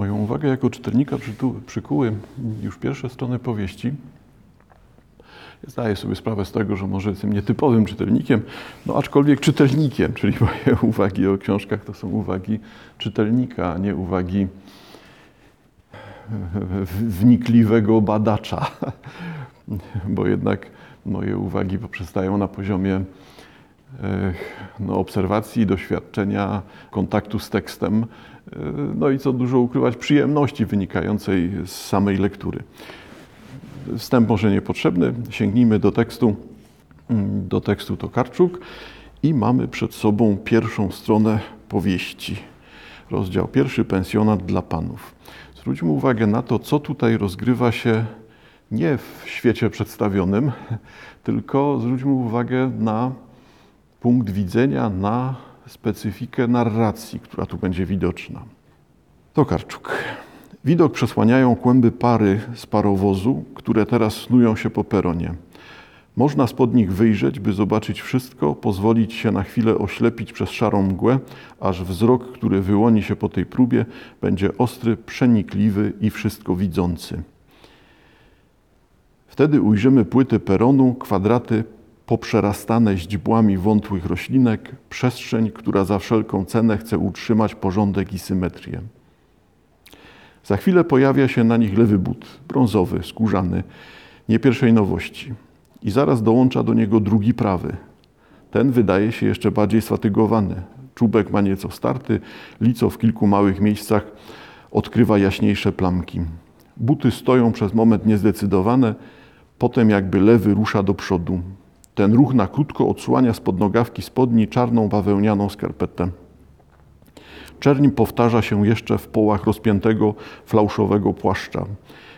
Moją uwagę jako czytelnika przykuły już pierwsze strony powieści. Zdaję sobie sprawę z tego, że może jestem nietypowym czytelnikiem, no aczkolwiek czytelnikiem, czyli moje uwagi o książkach to są uwagi czytelnika, a nie uwagi wnikliwego badacza, bo jednak moje uwagi poprzestają na poziomie e, no, obserwacji, doświadczenia, kontaktu z tekstem, no i co dużo ukrywać, przyjemności wynikającej z samej lektury. Wstęp może niepotrzebny, sięgnijmy do tekstu, mm, do tekstu Tokarczuk i mamy przed sobą pierwszą stronę powieści. Rozdział pierwszy, pensjonat dla panów. Zwróćmy uwagę na to, co tutaj rozgrywa się nie w świecie przedstawionym, tylko zwróćmy uwagę na punkt widzenia, na specyfikę narracji, która tu będzie widoczna. Tokarczuk. Widok przesłaniają kłęby pary z parowozu, które teraz snują się po peronie. Można spod nich wyjrzeć, by zobaczyć wszystko, pozwolić się na chwilę oślepić przez szarą mgłę, aż wzrok, który wyłoni się po tej próbie, będzie ostry, przenikliwy i wszystko widzący. Wtedy ujrzymy płyty peronu, kwadraty poprzerastane źdźbłami wątłych roślinek, przestrzeń, która za wszelką cenę chce utrzymać porządek i symetrię. Za chwilę pojawia się na nich lewy but, brązowy, skórzany, nie pierwszej nowości. I zaraz dołącza do niego drugi prawy. Ten wydaje się jeszcze bardziej sfatygowany. Czubek ma nieco starty, lico w kilku małych miejscach odkrywa jaśniejsze plamki. Buty stoją przez moment niezdecydowane, potem jakby lewy rusza do przodu. Ten ruch na krótko odsłania spod nogawki spodni czarną bawełnianą skarpetę. Czerń powtarza się jeszcze w połach rozpiętego flauszowego płaszcza.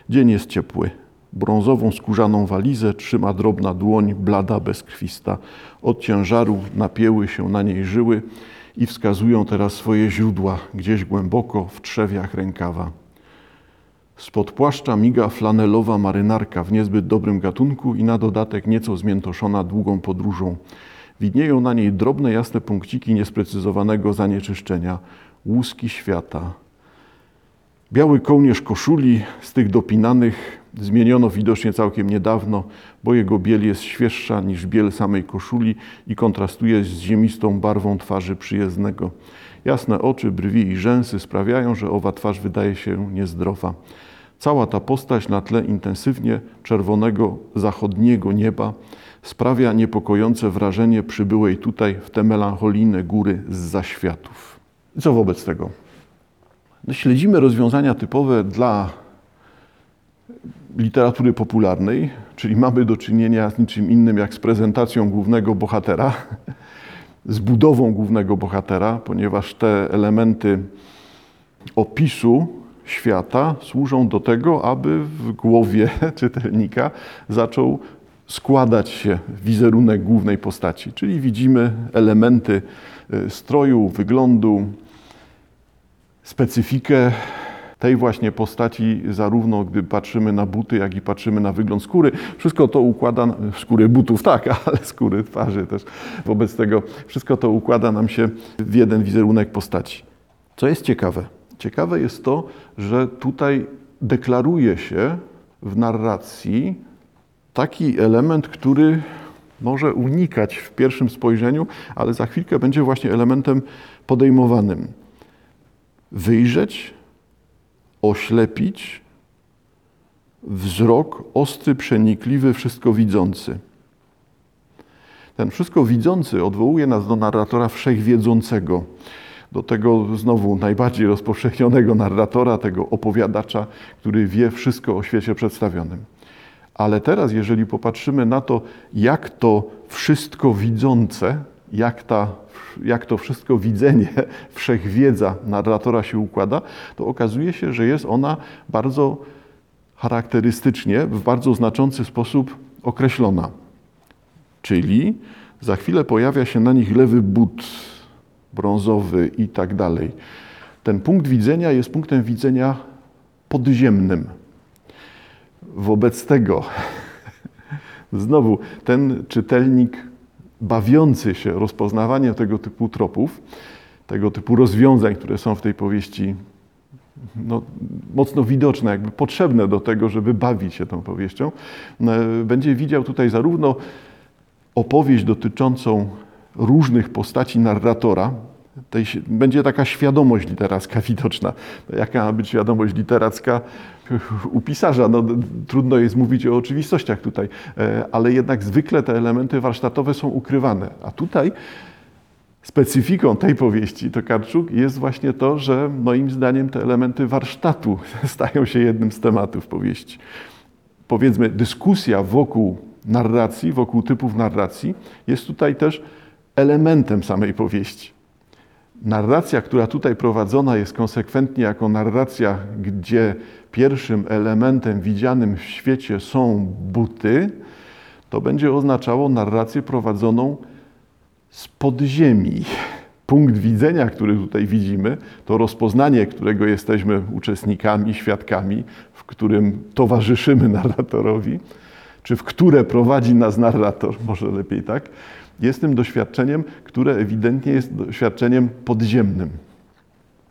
Dzień jest ciepły. Brązową skórzaną walizę trzyma drobna dłoń, blada, bezkrwista. Od ciężaru napięły się na niej żyły i wskazują teraz swoje źródła gdzieś głęboko w trzewiach rękawa. Spod płaszcza miga flanelowa marynarka w niezbyt dobrym gatunku i na dodatek nieco zmiętoszona długą podróżą. Widnieją na niej drobne, jasne punkciki niesprecyzowanego zanieczyszczenia, łuski świata. Biały kołnierz koszuli z tych dopinanych zmieniono widocznie całkiem niedawno, bo jego biel jest świeższa niż biel samej koszuli i kontrastuje z ziemistą barwą twarzy przyjezdnego. Jasne oczy, brwi i rzęsy sprawiają, że owa twarz wydaje się niezdrowa. Cała ta postać na tle intensywnie czerwonego zachodniego nieba sprawia niepokojące wrażenie przybyłej tutaj w te melancholijne góry z zaświatów. Co wobec tego? No, śledzimy rozwiązania typowe dla literatury popularnej, czyli mamy do czynienia z niczym innym jak z prezentacją głównego bohatera, z budową głównego bohatera, ponieważ te elementy opisu świata służą do tego, aby w głowie czytelnika zaczął składać się wizerunek głównej postaci. Czyli widzimy elementy y, stroju, wyglądu, specyfikę tej właśnie postaci, zarówno gdy patrzymy na buty, jak i patrzymy na wygląd skóry. Wszystko to układa, skóry butów tak, ale skóry twarzy też. Wobec tego wszystko to układa nam się w jeden wizerunek postaci. Co jest ciekawe? Ciekawe jest to, że tutaj deklaruje się w narracji taki element, który może unikać w pierwszym spojrzeniu, ale za chwilkę będzie właśnie elementem podejmowanym. Wyjrzeć, oślepić, wzrok ostry, przenikliwy, wszystko widzący. Ten wszystko widzący odwołuje nas do narratora wszechwiedzącego, do tego znowu najbardziej rozpowszechnionego narratora, tego opowiadacza, który wie wszystko o świecie przedstawionym. Ale teraz, jeżeli popatrzymy na to, jak to wszystko widzące, jak, ta, jak to wszystko widzenie, wszechwiedza narratora się układa, to okazuje się, że jest ona bardzo charakterystycznie, w bardzo znaczący sposób określona. Czyli za chwilę pojawia się na nich lewy but brązowy i tak dalej. Ten punkt widzenia jest punktem widzenia podziemnym. Wobec tego znowu ten czytelnik bawiący się rozpoznawaniem tego typu tropów, tego typu rozwiązań, które są w tej powieści no, mocno widoczne, jakby potrzebne do tego, żeby bawić się tą powieścią, e, będzie widział tutaj zarówno opowieść dotyczącą różnych postaci narratora, tej, będzie taka świadomość literacka widoczna. Jaka ma być świadomość literacka u pisarza? No, trudno jest mówić o oczywistościach tutaj, e, ale jednak zwykle te elementy warsztatowe są ukrywane. A tutaj specyfiką tej powieści Tokarczuk jest właśnie to, że moim zdaniem te elementy warsztatu stają się jednym z tematów powieści. Powiedzmy, dyskusja wokół narracji, wokół typów narracji jest tutaj też elementem samej powieści. Narracja, która tutaj prowadzona jest konsekwentnie jako narracja, gdzie pierwszym elementem widzianym w świecie są buty, to będzie oznaczało narrację prowadzoną z podziemi. Punkt widzenia, który tutaj widzimy, to rozpoznanie, którego jesteśmy uczestnikami, świadkami, w którym towarzyszymy narratorowi, czy w które prowadzi nas narrator, może lepiej tak, jest tym doświadczeniem, które ewidentnie jest doświadczeniem podziemnym.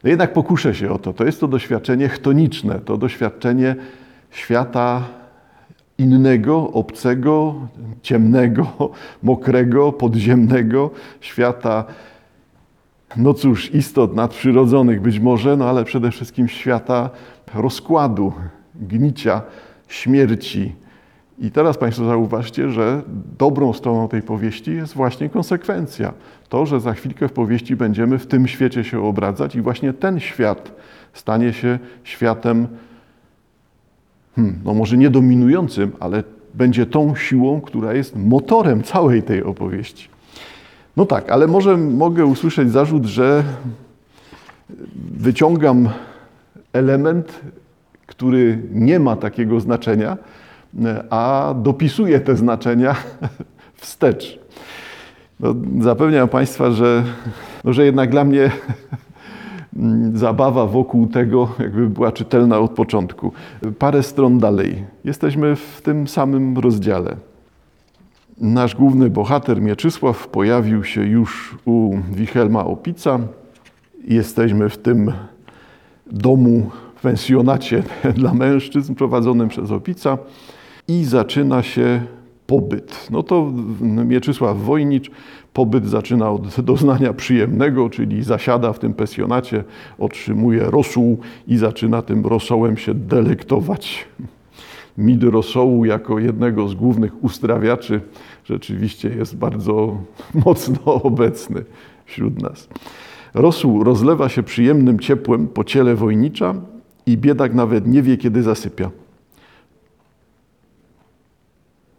No jednak pokuszę się o to. To jest to doświadczenie chtoniczne, to doświadczenie świata innego, obcego, ciemnego, mokrego, podziemnego, świata, no cóż, istot nadprzyrodzonych być może, no ale przede wszystkim świata rozkładu, gnicia, śmierci, i teraz Państwo zauważcie, że dobrą stroną tej powieści jest właśnie konsekwencja. To, że za chwilkę w powieści będziemy w tym świecie się obradzać i właśnie ten świat stanie się światem, hmm, no może nie dominującym, ale będzie tą siłą, która jest motorem całej tej opowieści. No tak, ale może mogę usłyszeć zarzut, że wyciągam element, który nie ma takiego znaczenia, a dopisuje te znaczenia wstecz. No, zapewniam Państwa, że, no, że jednak dla mnie zabawa wokół tego jakby była czytelna od początku. Parę stron dalej. Jesteśmy w tym samym rozdziale. Nasz główny bohater Mieczysław pojawił się już u Wilhelma Opica. Jesteśmy w tym domu, pensjonacie dla mężczyzn prowadzonym przez Opica i zaczyna się pobyt. No to Mieczysław Wojnicz pobyt zaczyna od doznania przyjemnego, czyli zasiada w tym pensjonacie, otrzymuje rosół i zaczyna tym rosołem się delektować. Mid rosołu jako jednego z głównych uzdrawiaczy rzeczywiście jest bardzo mocno obecny wśród nas. Rosół rozlewa się przyjemnym ciepłem po ciele wojnicza i biedak nawet nie wie, kiedy zasypia.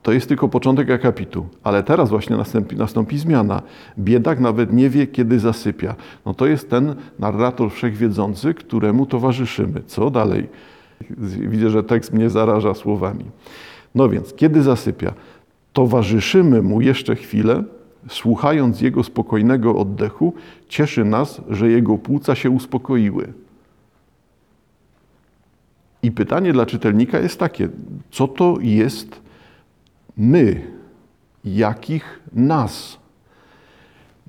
To jest tylko początek akapitu, ale teraz właśnie nastąpi, nastąpi zmiana. Biedak nawet nie wie, kiedy zasypia. No to jest ten narrator wszechwiedzący, któremu towarzyszymy. Co dalej? Widzę, że tekst mnie zaraża słowami. No więc, kiedy zasypia? Towarzyszymy mu jeszcze chwilę, słuchając jego spokojnego oddechu, cieszy nas, że jego płuca się uspokoiły. I pytanie dla czytelnika jest takie: co to jest my, jakich nas.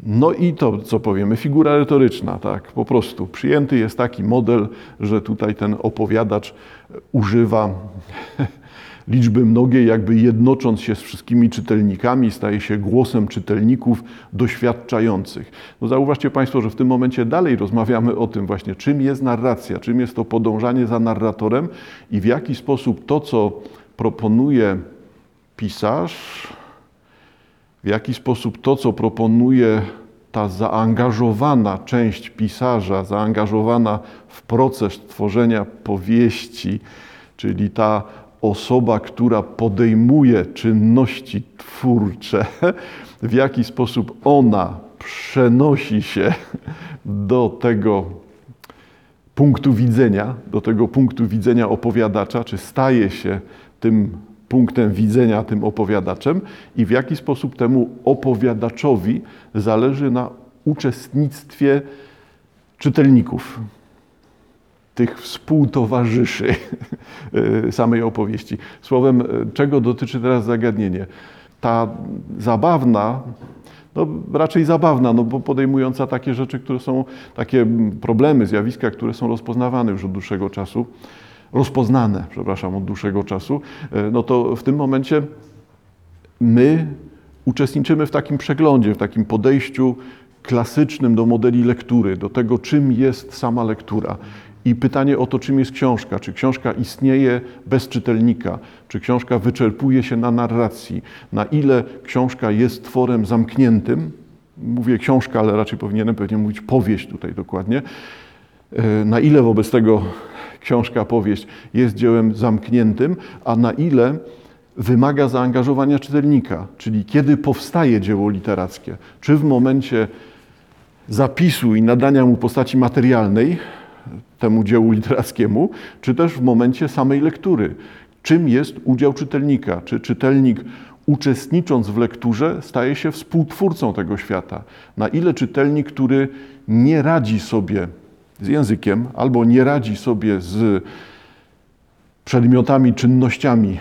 No i to, co powiemy, figura retoryczna, tak, po prostu. Przyjęty jest taki model, że tutaj ten opowiadacz używa liczby mnogiej, jakby jednocząc się z wszystkimi czytelnikami, staje się głosem czytelników doświadczających. No zauważcie Państwo, że w tym momencie dalej rozmawiamy o tym właśnie, czym jest narracja, czym jest to podążanie za narratorem i w jaki sposób to, co proponuje pisarz, w jaki sposób to, co proponuje ta zaangażowana część pisarza, zaangażowana w proces tworzenia powieści, czyli ta osoba, która podejmuje czynności twórcze, w jaki sposób ona przenosi się do tego punktu widzenia, do tego punktu widzenia opowiadacza, czy staje się tym punktem widzenia, tym opowiadaczem i w jaki sposób temu opowiadaczowi zależy na uczestnictwie czytelników, tych współtowarzyszy samej opowieści. Słowem, czego dotyczy teraz zagadnienie? ta zabawna, no raczej zabawna, no bo podejmująca takie rzeczy, które są, takie problemy, zjawiska, które są rozpoznawane już od dłuższego czasu, rozpoznane, przepraszam, od dłuższego czasu, e, no to w tym momencie my uczestniczymy w takim przeglądzie, w takim podejściu klasycznym do modeli lektury, do tego, czym jest sama lektura. I pytanie o to, czym jest książka. Czy książka istnieje bez czytelnika? Czy książka wyczerpuje się na narracji? Na ile książka jest tworem zamkniętym? Mówię książka, ale raczej powinienem pewnie mówić powieść tutaj dokładnie. E, na ile wobec tego książka, powieść jest dziełem zamkniętym, a na ile wymaga zaangażowania czytelnika, czyli kiedy powstaje dzieło literackie, czy w momencie zapisu i nadania mu postaci materialnej, temu dziełu literackiemu, czy też w momencie samej lektury. Czym jest udział czytelnika? Czy czytelnik uczestnicząc w lekturze staje się współtwórcą tego świata? Na ile czytelnik, który nie radzi sobie z językiem albo nie radzi sobie z przedmiotami, czynnościami,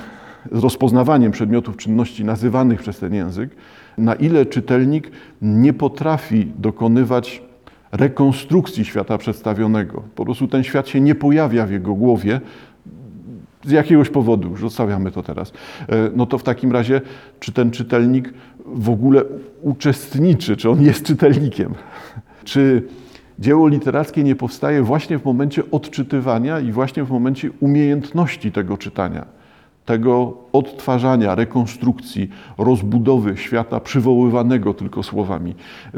z rozpoznawaniem przedmiotów czynności nazywanych przez ten język, na ile czytelnik nie potrafi dokonywać rekonstrukcji świata przedstawionego. Po prostu ten świat się nie pojawia w jego głowie z jakiegoś powodu, już zostawiamy to teraz. E, no to w takim razie, czy ten czytelnik w ogóle uczestniczy, czy on jest czytelnikiem? Czy dzieło literackie nie powstaje właśnie w momencie odczytywania i właśnie w momencie umiejętności tego czytania? Tego odtwarzania, rekonstrukcji, rozbudowy świata przywoływanego tylko słowami.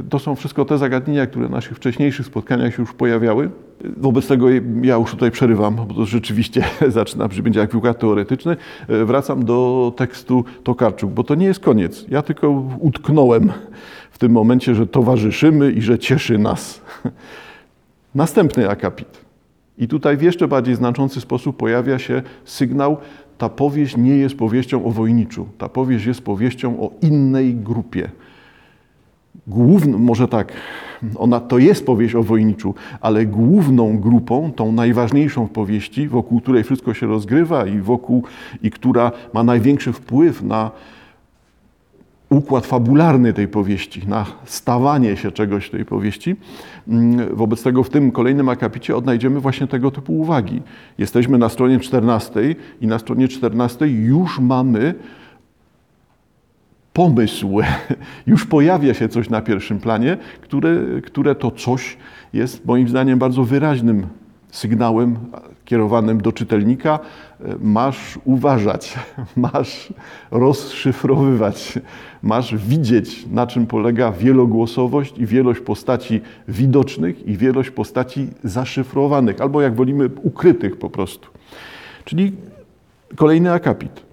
To są wszystko te zagadnienia, które w naszych wcześniejszych spotkaniach się już pojawiały. Wobec tego ja już tutaj przerywam, bo to rzeczywiście zaczyna brzmieć jak piłka teoretyczny. Wracam do tekstu Tokarczuk, bo to nie jest koniec. Ja tylko utknąłem w tym momencie, że towarzyszymy i że cieszy nas. Następny akapit. I tutaj w jeszcze bardziej znaczący sposób pojawia się sygnał ta powieść nie jest powieścią o wojniczu. Ta powieść jest powieścią o innej grupie. Główną, może tak, ona to jest powieść o wojniczu, ale główną grupą, tą najważniejszą w powieści, wokół której wszystko się rozgrywa i wokół, i która ma największy wpływ na układ fabularny tej powieści, na stawanie się czegoś tej powieści. Mm, wobec tego w tym kolejnym akapicie odnajdziemy właśnie tego typu uwagi. Jesteśmy na stronie 14 i na stronie 14 już mamy pomysł, już pojawia się coś na pierwszym planie, które, które to coś jest moim zdaniem bardzo wyraźnym sygnałem kierowanym do czytelnika, masz uważać, masz rozszyfrowywać, masz widzieć, na czym polega wielogłosowość i wielość postaci widocznych i wielość postaci zaszyfrowanych, albo jak wolimy, ukrytych po prostu. Czyli kolejny akapit.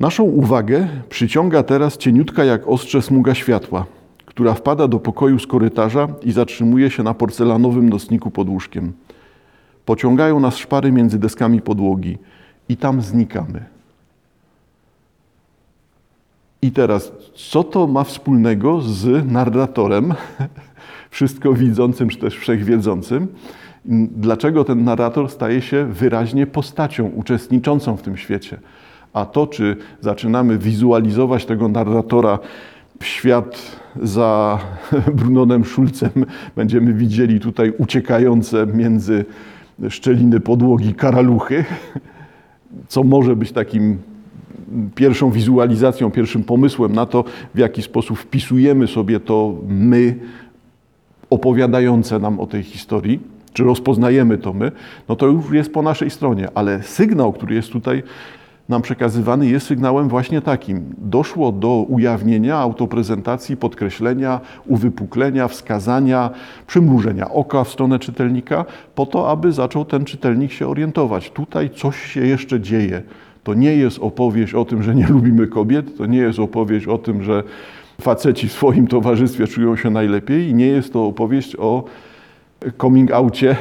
Naszą uwagę przyciąga teraz cieniutka jak ostrze smuga światła, która wpada do pokoju z korytarza i zatrzymuje się na porcelanowym nocniku pod łóżkiem. Pociągają nas szpary między deskami podłogi i tam znikamy. I teraz, co to ma wspólnego z narratorem, wszystko widzącym, czy też wszechwiedzącym? Dlaczego ten narrator staje się wyraźnie postacią uczestniczącą w tym świecie? A to, czy zaczynamy wizualizować tego narratora świat za Brunonem Schulzem, będziemy widzieli tutaj uciekające między szczeliny podłogi karaluchy, co może być takim pierwszą wizualizacją, pierwszym pomysłem na to, w jaki sposób wpisujemy sobie to my opowiadające nam o tej historii, czy rozpoznajemy to my, no to już jest po naszej stronie, ale sygnał, który jest tutaj nam przekazywany, jest sygnałem właśnie takim. Doszło do ujawnienia, autoprezentacji, podkreślenia, uwypuklenia, wskazania, przymrużenia oka w stronę czytelnika, po to, aby zaczął ten czytelnik się orientować. Tutaj coś się jeszcze dzieje. To nie jest opowieść o tym, że nie lubimy kobiet, to nie jest opowieść o tym, że faceci w swoim towarzystwie czują się najlepiej i nie jest to opowieść o coming outie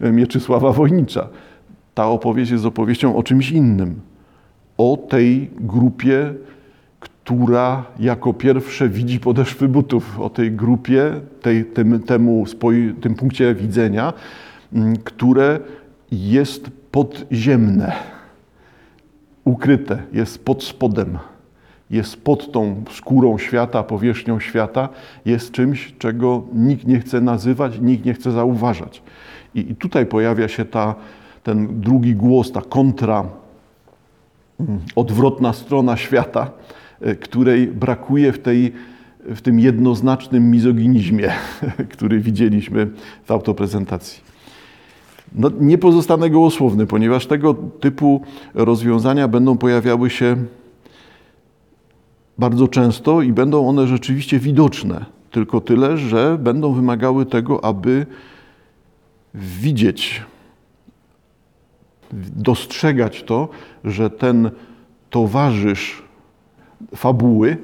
Mieczysława Wojnicza. Ta opowieść jest opowieścią o czymś innym o tej grupie, która jako pierwsze widzi podeszwy butów, o tej grupie, tej, tym, temu, tym punkcie widzenia, mm, które jest podziemne, ukryte, jest pod spodem, jest pod tą skórą świata, powierzchnią świata, jest czymś, czego nikt nie chce nazywać, nikt nie chce zauważać. I, i tutaj pojawia się ta, ten drugi głos, ta kontra, odwrotna strona świata, e, której brakuje w, tej, w tym jednoznacznym mizoginizmie, który widzieliśmy w autoprezentacji. No, nie pozostanę gołosłowny, ponieważ tego typu rozwiązania będą pojawiały się bardzo często i będą one rzeczywiście widoczne. Tylko tyle, że będą wymagały tego, aby widzieć, dostrzegać to, że ten towarzysz fabuły,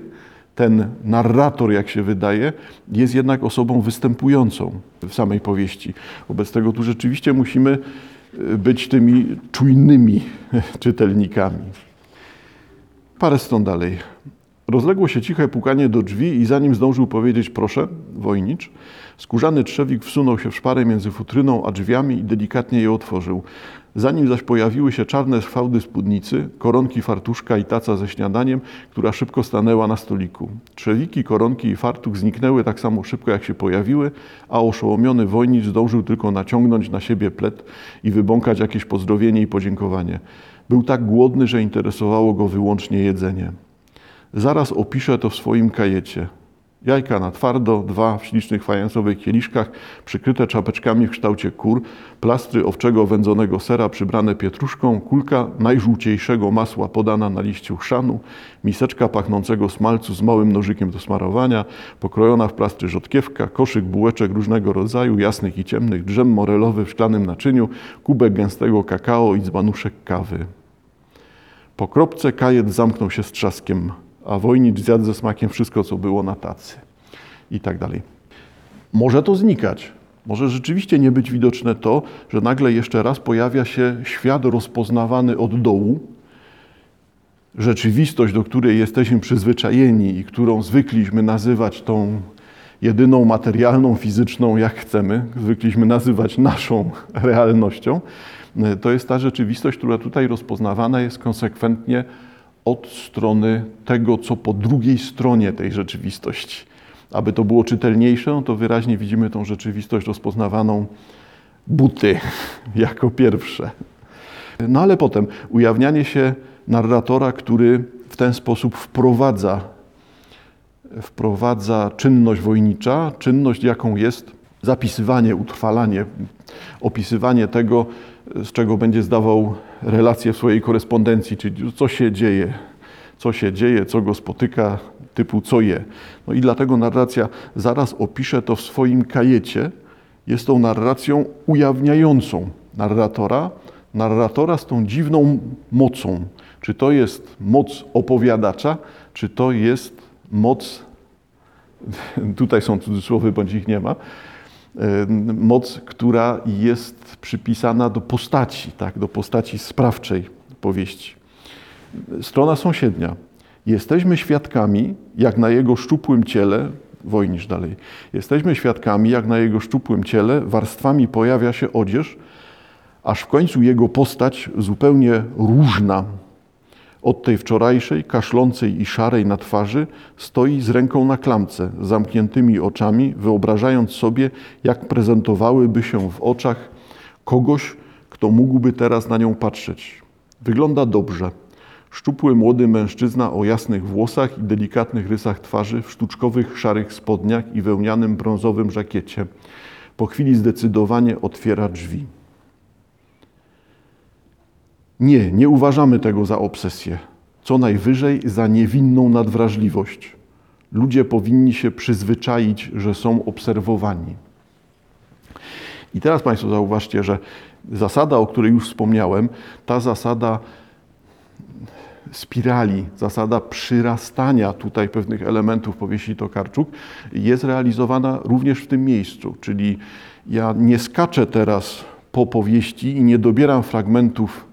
ten narrator, jak się wydaje, jest jednak osobą występującą w samej powieści. Wobec tego tu rzeczywiście musimy y, być tymi czujnymi czytelnikami. Parę stron dalej. Rozległo się ciche pukanie do drzwi i zanim zdążył powiedzieć proszę, wojnicz, skórzany trzewik wsunął się w szparę między futryną a drzwiami i delikatnie je otworzył. Zanim zaś pojawiły się czarne fałdy spódnicy, koronki fartuszka i taca ze śniadaniem, która szybko stanęła na stoliku. Trzewiki, koronki i fartuch zniknęły tak samo szybko, jak się pojawiły, a oszołomiony wojnicz zdążył tylko naciągnąć na siebie plet i wybąkać jakieś pozdrowienie i podziękowanie. Był tak głodny, że interesowało go wyłącznie jedzenie. Zaraz opiszę to w swoim kajecie. Jajka na twardo, dwa w ślicznych fajansowych kieliszkach, przykryte czapeczkami w kształcie kur, plastry owczego wędzonego sera przybrane pietruszką, kulka najżółciejszego masła podana na liściu chrzanu, miseczka pachnącego smalcu z małym nożykiem do smarowania, pokrojona w plastry rzodkiewka, koszyk bułeczek różnego rodzaju, jasnych i ciemnych, drzem morelowy w szklanym naczyniu, kubek gęstego kakao i dzbanuszek kawy. Po kropce kajet zamknął się z trzaskiem a wojnicz zjadł ze smakiem wszystko, co było na tacy i tak dalej. Może to znikać. Może rzeczywiście nie być widoczne to, że nagle jeszcze raz pojawia się świat rozpoznawany od dołu, rzeczywistość, do której jesteśmy przyzwyczajeni i którą zwykliśmy nazywać tą jedyną materialną, fizyczną, jak chcemy, zwykliśmy nazywać naszą realnością, to jest ta rzeczywistość, która tutaj rozpoznawana jest konsekwentnie od strony tego, co po drugiej stronie tej rzeczywistości. Aby to było czytelniejsze, no to wyraźnie widzimy tą rzeczywistość rozpoznawaną buty jako pierwsze. No ale potem ujawnianie się narratora, który w ten sposób wprowadza, wprowadza czynność wojnicza, czynność jaką jest zapisywanie, utrwalanie, opisywanie tego, z czego będzie zdawał relacje w swojej korespondencji, czyli co się dzieje, co się dzieje, co go spotyka, typu co je. No i dlatego narracja zaraz opisze to w swoim kajecie. Jest tą narracją ujawniającą narratora, narratora z tą dziwną mocą. Czy to jest moc opowiadacza, czy to jest moc, tutaj są cudzysłowy, bądź ich nie ma, moc, która jest przypisana do postaci, tak, do postaci sprawczej powieści. Strona sąsiednia. Jesteśmy świadkami, jak na jego szczupłym ciele, wojnisz dalej, jesteśmy świadkami, jak na jego szczupłym ciele warstwami pojawia się odzież, aż w końcu jego postać zupełnie różna od tej wczorajszej, kaszlącej i szarej na twarzy, stoi z ręką na klamce, zamkniętymi oczami, wyobrażając sobie, jak prezentowałyby się w oczach kogoś, kto mógłby teraz na nią patrzeć. Wygląda dobrze. Szczupły młody mężczyzna o jasnych włosach i delikatnych rysach twarzy, w sztuczkowych szarych spodniach i wełnianym brązowym żakiecie. Po chwili zdecydowanie otwiera drzwi. Nie, nie uważamy tego za obsesję. Co najwyżej za niewinną nadwrażliwość. Ludzie powinni się przyzwyczaić, że są obserwowani. I teraz Państwo zauważcie, że zasada, o której już wspomniałem, ta zasada spirali, zasada przyrastania tutaj pewnych elementów powieści Tokarczuk jest realizowana również w tym miejscu. Czyli ja nie skaczę teraz po powieści i nie dobieram fragmentów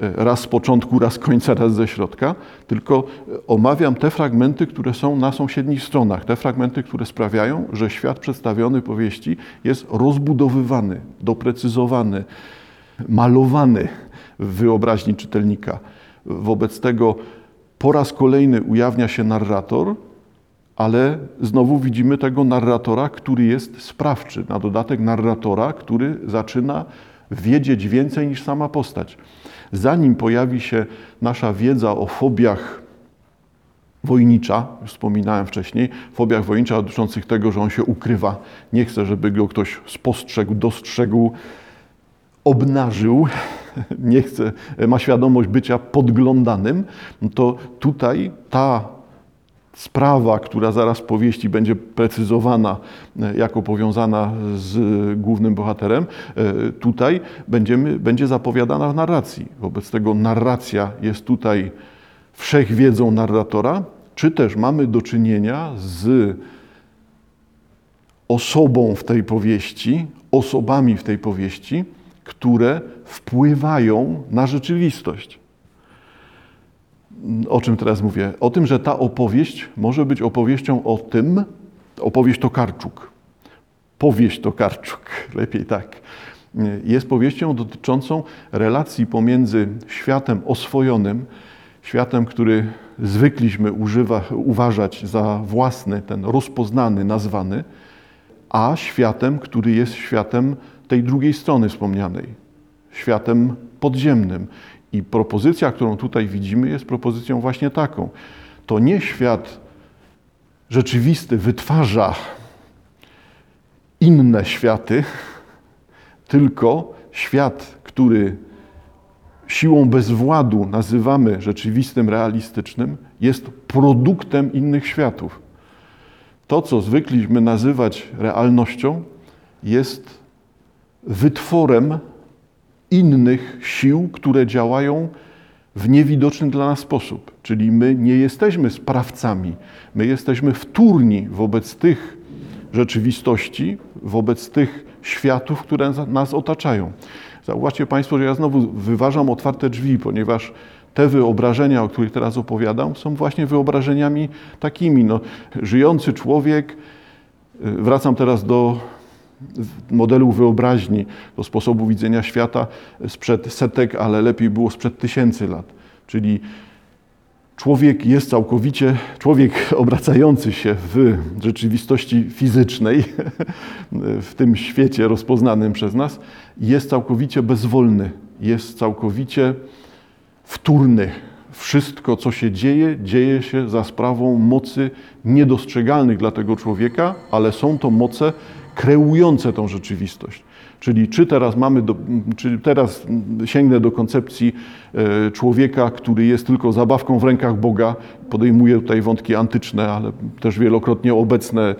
raz z początku, raz z końca, raz ze środka, tylko omawiam te fragmenty, które są na sąsiednich stronach, te fragmenty, które sprawiają, że świat przedstawiony powieści jest rozbudowywany, doprecyzowany, malowany w wyobraźni czytelnika. Wobec tego Po raz kolejny ujawnia się narrator, ale znowu widzimy tego narratora, który jest sprawczy. Na dodatek narratora, który zaczyna wiedzieć więcej niż sama postać. Zanim pojawi się nasza wiedza o fobiach wojnicza, już wspominałem wcześniej, fobiach wojnicza dotyczących tego, że on się ukrywa, nie chce, żeby go ktoś spostrzegł, dostrzegł, obnażył, nie chce, ma świadomość bycia podglądanym, to tutaj ta sprawa, która zaraz w powieści będzie precyzowana e, jako powiązana z głównym bohaterem, e, tutaj będziemy, będzie zapowiadana w narracji. Wobec tego narracja jest tutaj wszechwiedzą narratora, czy też mamy do czynienia z osobą w tej powieści, osobami w tej powieści, które wpływają na rzeczywistość. O czym teraz mówię? O tym, że ta opowieść może być opowieścią o tym, opowieść to Karczuk. Powieść to Karczuk, lepiej tak. Jest powieścią dotyczącą relacji pomiędzy światem oswojonym, światem, który zwykliśmy używa, uważać za własny, ten rozpoznany, nazwany, a światem, który jest światem tej drugiej strony wspomnianej, światem podziemnym. I propozycja, którą tutaj widzimy, jest propozycją właśnie taką. To nie świat rzeczywisty wytwarza inne światy, tylko świat, który siłą bezwładu nazywamy rzeczywistym, realistycznym, jest produktem innych światów. To, co zwykliśmy nazywać realnością, jest wytworem innych sił, które działają w niewidoczny dla nas sposób. Czyli my nie jesteśmy sprawcami, my jesteśmy wtórni wobec tych rzeczywistości, wobec tych światów, które nas otaczają. Zauważcie Państwo, że ja znowu wyważam otwarte drzwi, ponieważ te wyobrażenia, o których teraz opowiadam, są właśnie wyobrażeniami takimi. No, żyjący człowiek, y, wracam teraz do modelu wyobraźni, do sposobu widzenia świata sprzed setek, ale lepiej było sprzed tysięcy lat. Czyli człowiek jest całkowicie, człowiek obracający się w rzeczywistości fizycznej, w tym świecie rozpoznanym przez nas, jest całkowicie bezwolny, jest całkowicie wtórny. Wszystko, co się dzieje, dzieje się za sprawą mocy niedostrzegalnych dla tego człowieka, ale są to moce kreujące tą rzeczywistość. Czyli czy teraz mamy, do, czy teraz sięgnę do koncepcji e, człowieka, który jest tylko zabawką w rękach Boga, podejmuję tutaj wątki antyczne, ale też wielokrotnie obecne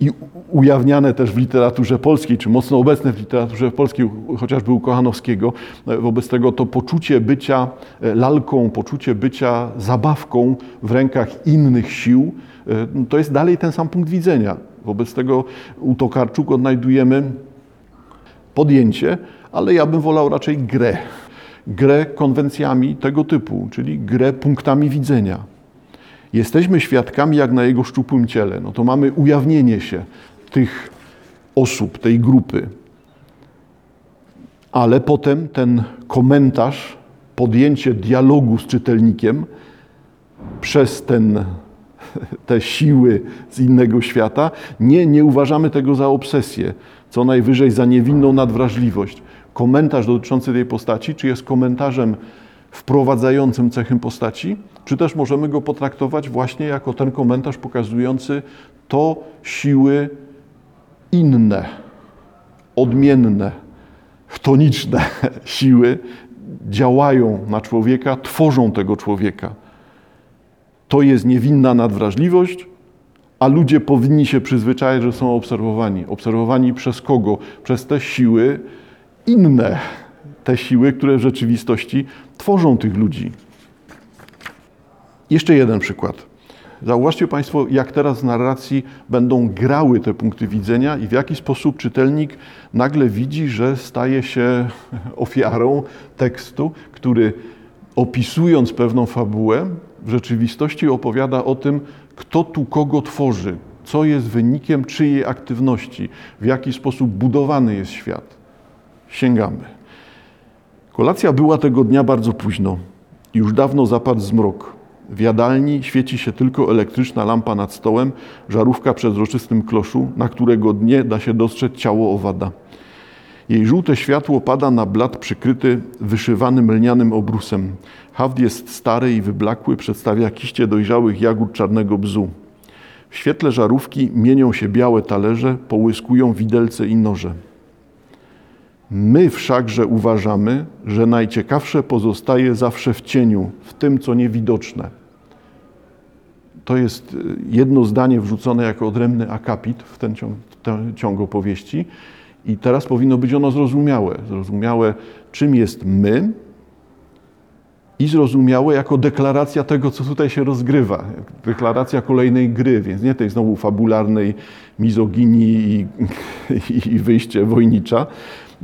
i ujawniane też w literaturze polskiej, czy mocno obecne w literaturze polskiej, chociażby u Kochanowskiego. E, wobec tego to poczucie bycia e, lalką, poczucie bycia zabawką w rękach innych sił, to jest dalej ten sam punkt widzenia. Wobec tego u Tokarczuk odnajdujemy podjęcie, ale ja bym wolał raczej grę. Grę konwencjami tego typu, czyli grę punktami widzenia. Jesteśmy świadkami jak na jego szczupłym ciele. No to mamy ujawnienie się tych osób, tej grupy. Ale potem ten komentarz, podjęcie dialogu z czytelnikiem przez ten te siły z innego świata. Nie, nie uważamy tego za obsesję, co najwyżej za niewinną nadwrażliwość. Komentarz dotyczący tej postaci, czy jest komentarzem wprowadzającym cechy postaci, czy też możemy go potraktować właśnie jako ten komentarz pokazujący to siły inne, odmienne, chtoniczne siły działają na człowieka, tworzą tego człowieka to jest niewinna nadwrażliwość, a ludzie powinni się przyzwyczaić, że są obserwowani. Obserwowani przez kogo? Przez te siły inne, te siły, które w rzeczywistości tworzą tych ludzi. Jeszcze jeden przykład. Zauważcie Państwo, jak teraz w narracji będą grały te punkty widzenia i w jaki sposób czytelnik nagle widzi, że staje się ofiarą tekstu, który opisując pewną fabułę, w rzeczywistości opowiada o tym, kto tu kogo tworzy, co jest wynikiem czyjej aktywności, w jaki sposób budowany jest świat. Sięgamy. Kolacja była tego dnia bardzo późno. Już dawno zapadł zmrok. W jadalni świeci się tylko elektryczna lampa nad stołem, żarówka przezroczystym kloszu, na którego dnie da się dostrzec ciało owada. Jej żółte światło pada na blat przykryty wyszywanym lnianym obrusem. Haft jest stary i wyblakły, przedstawia kiście dojrzałych jagód czarnego bzu. W świetle żarówki mienią się białe talerze, połyskują widelce i noże. My wszakże uważamy, że najciekawsze pozostaje zawsze w cieniu, w tym, co niewidoczne. To jest y, jedno zdanie wrzucone jako odrębny akapit w ten ciąg, ten ciąg opowieści. I teraz powinno być ono zrozumiałe. Zrozumiałe, czym jest my, i zrozumiałe jako deklaracja tego, co tutaj się rozgrywa. Deklaracja kolejnej gry, więc nie tej znowu fabularnej mizoginii i, i wyjście wojnicza,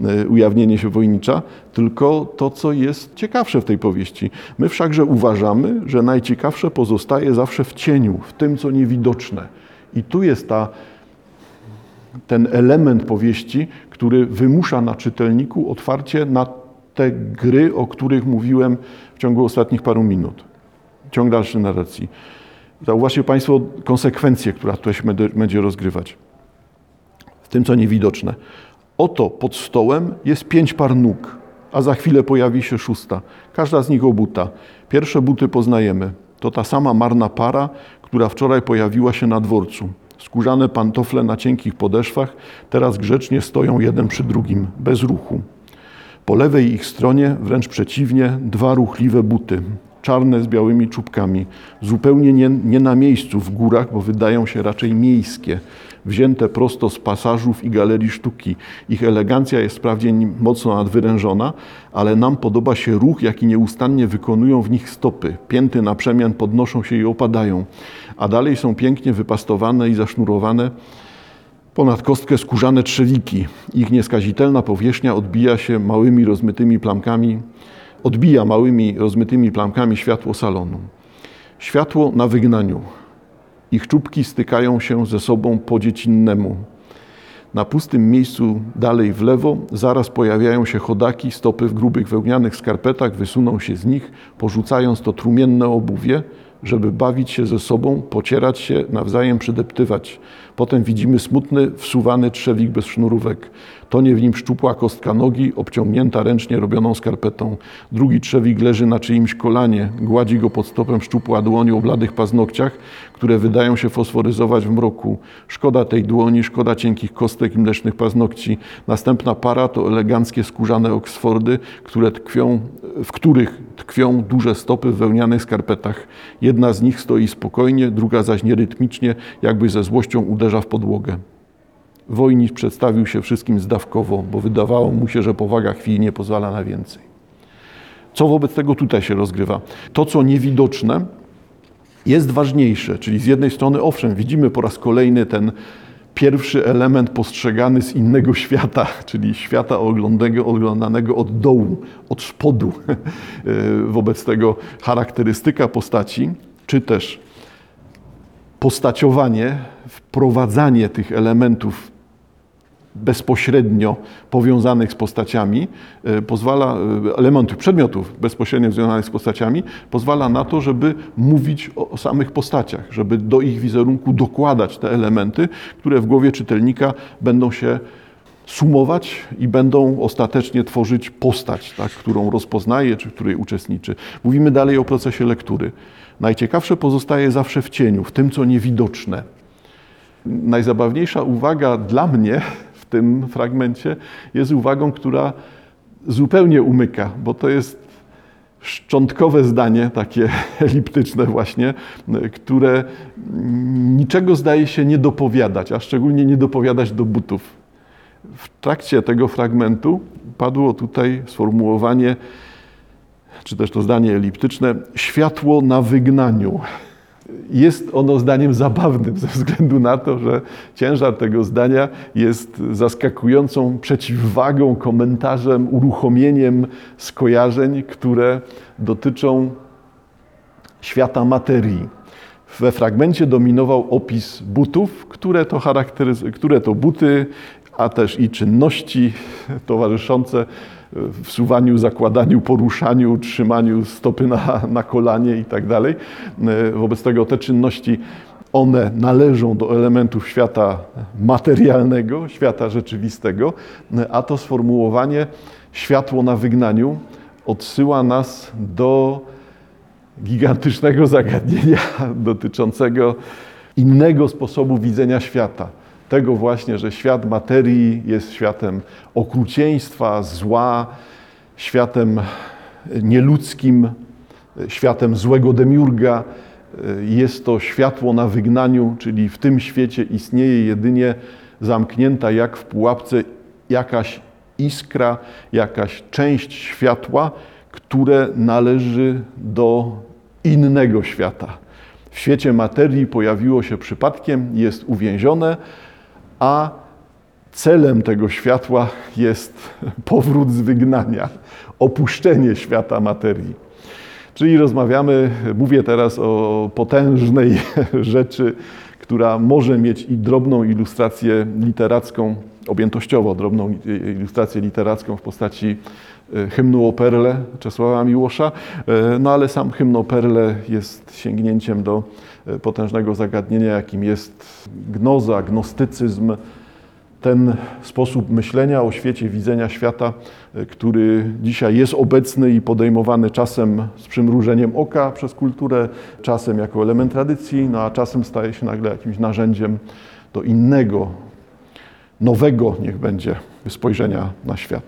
e, ujawnienie się wojnicza, tylko to, co jest ciekawsze w tej powieści. My wszakże uważamy, że najciekawsze pozostaje zawsze w cieniu, w tym, co niewidoczne. I tu jest ta, ten element powieści, który wymusza na czytelniku otwarcie na te gry, o których mówiłem w ciągu ostatnich paru minut. Ciąg dalszy narracji. Zauważcie Państwo konsekwencje, która tutaj się będzie rozgrywać. W tym, co niewidoczne. Oto pod stołem jest pięć par nóg, a za chwilę pojawi się szósta. Każda z nich obuta. Pierwsze buty poznajemy. To ta sama marna para, która wczoraj pojawiła się na dworcu. Skórzane pantofle na cienkich podeszwach teraz grzecznie stoją jeden przy drugim, bez ruchu. Po lewej ich stronie, wręcz przeciwnie, dwa ruchliwe buty, czarne z białymi czubkami, zupełnie nie, nie, na miejscu w górach, bo wydają się raczej miejskie, wzięte prosto z pasażów i galerii sztuki. Ich elegancja jest wprawdzie mocno nadwyrężona, ale nam podoba się ruch, jaki nieustannie wykonują w nich stopy. Pięty na przemian podnoszą się i opadają, a dalej są pięknie wypastowane i zasznurowane Ponad kostkę skórzane trzewiki. Ich nieskazitelna powierzchnia odbija się małymi rozmytymi plamkami, odbija małymi rozmytymi plamkami światło salonu. Światło na wygnaniu. Ich czubki stykają się ze sobą po dziecinnemu. Na pustym miejscu dalej w lewo zaraz pojawiają się chodaki, stopy w grubych wełnianych skarpetach wysuną się z nich, porzucając to trumienne obuwie, żeby bawić się ze sobą, pocierać się, nawzajem przydeptywać. Potem widzimy smutny, wsuwany trzewik bez sznurówek. Tonie w nim szczupła kostka nogi, obciągnięta ręcznie robioną skarpetą. Drugi trzewik leży na czyimś kolanie, gładzi go pod stopem szczupła dłoni o bladych paznokciach, które wydają się fosforyzować w mroku. Szkoda tej dłoni, szkoda cienkich kostek i mlecznych paznokci. Następna para to eleganckie skórzane oksfordy, które tkwią, w których tkwią duże stopy w wełnianych skarpetach. Jedna z nich stoi spokojnie, druga zaś nierytmicznie, jakby ze złością uderza w podłogę. Wojnicz przedstawił się wszystkim zdawkowo, bo wydawało mu się, że powaga chwili nie pozwala na więcej. Co wobec tego tutaj się rozgrywa? To, co niewidoczne, jest ważniejsze, czyli z jednej strony, owszem, widzimy po raz kolejny ten pierwszy element postrzegany z innego świata, czyli świata oglądanego, od dołu, od spodu. Wobec tego charakterystyka postaci, czy też postaciowanie, wprowadzanie tych elementów bezpośrednio powiązanych z postaciami, e, pozwala, e, elementów, przedmiotów bezpośrednio związanych z postaciami, pozwala na to, żeby mówić o, samych postaciach, żeby do ich wizerunku dokładać te elementy, które w głowie czytelnika będą się sumować i będą ostatecznie tworzyć postać, tak, którą rozpoznaje czy której uczestniczy. Mówimy dalej o procesie lektury. Najciekawsze pozostaje zawsze w cieniu, w tym, co niewidoczne. Najzabawniejsza uwaga dla mnie tym fragmencie jest uwagą, która zupełnie umyka, bo to jest szczątkowe zdanie, takie eliptyczne właśnie, które niczego zdaje się nie dopowiadać, a szczególnie nie dopowiadać do butów. W trakcie tego fragmentu padło tutaj sformułowanie, czy też to zdanie eliptyczne, światło na wygnaniu. Jest ono zdaniem zabawnym ze względu na to, że ciężar tego zdania jest zaskakującą przeciwwagą, komentarzem, uruchomieniem skojarzeń, które dotyczą świata materii. We fragmencie dominował opis butów, które to, które to buty, a też i czynności towarzyszące wsuwaniu, zakładaniu, poruszaniu, trzymaniu stopy na, na kolanie i tak dalej. Wobec tego te czynności one należą do elementów świata materialnego, świata rzeczywistego, a to sformułowanie światło na wygnaniu odsyła nas do gigantycznego zagadnienia dotyczącego innego sposobu widzenia świata. Tego właśnie, że świat materii jest światem okrucieństwa, zła, światem nieludzkim, światem złego demiurga. Jest to światło na wygnaniu, czyli w tym świecie istnieje jedynie zamknięta jak w pułapce jakaś iskra, jakaś część światła, które należy do innego świata. W świecie materii pojawiło się przypadkiem, jest uwięzione, a celem tego światła jest powrót z wygnania, opuszczenie świata materii. Czyli rozmawiamy, mówię teraz o potężnej rzeczy, która może mieć i drobną ilustrację literacką, objętościowo drobną ilustrację literacką w postaci hymnu o Perle Czesława Miłosza, no ale sam hymn o Perle jest sięgnięciem do potężnego zagadnienia, jakim jest gnoza, gnostycyzm, ten sposób myślenia o świecie, widzenia świata, który dzisiaj jest obecny i podejmowany czasem z przymrużeniem oka przez kulturę, czasem jako element tradycji, no a czasem staje się nagle jakimś narzędziem do innego, nowego, niech będzie, spojrzenia na świat.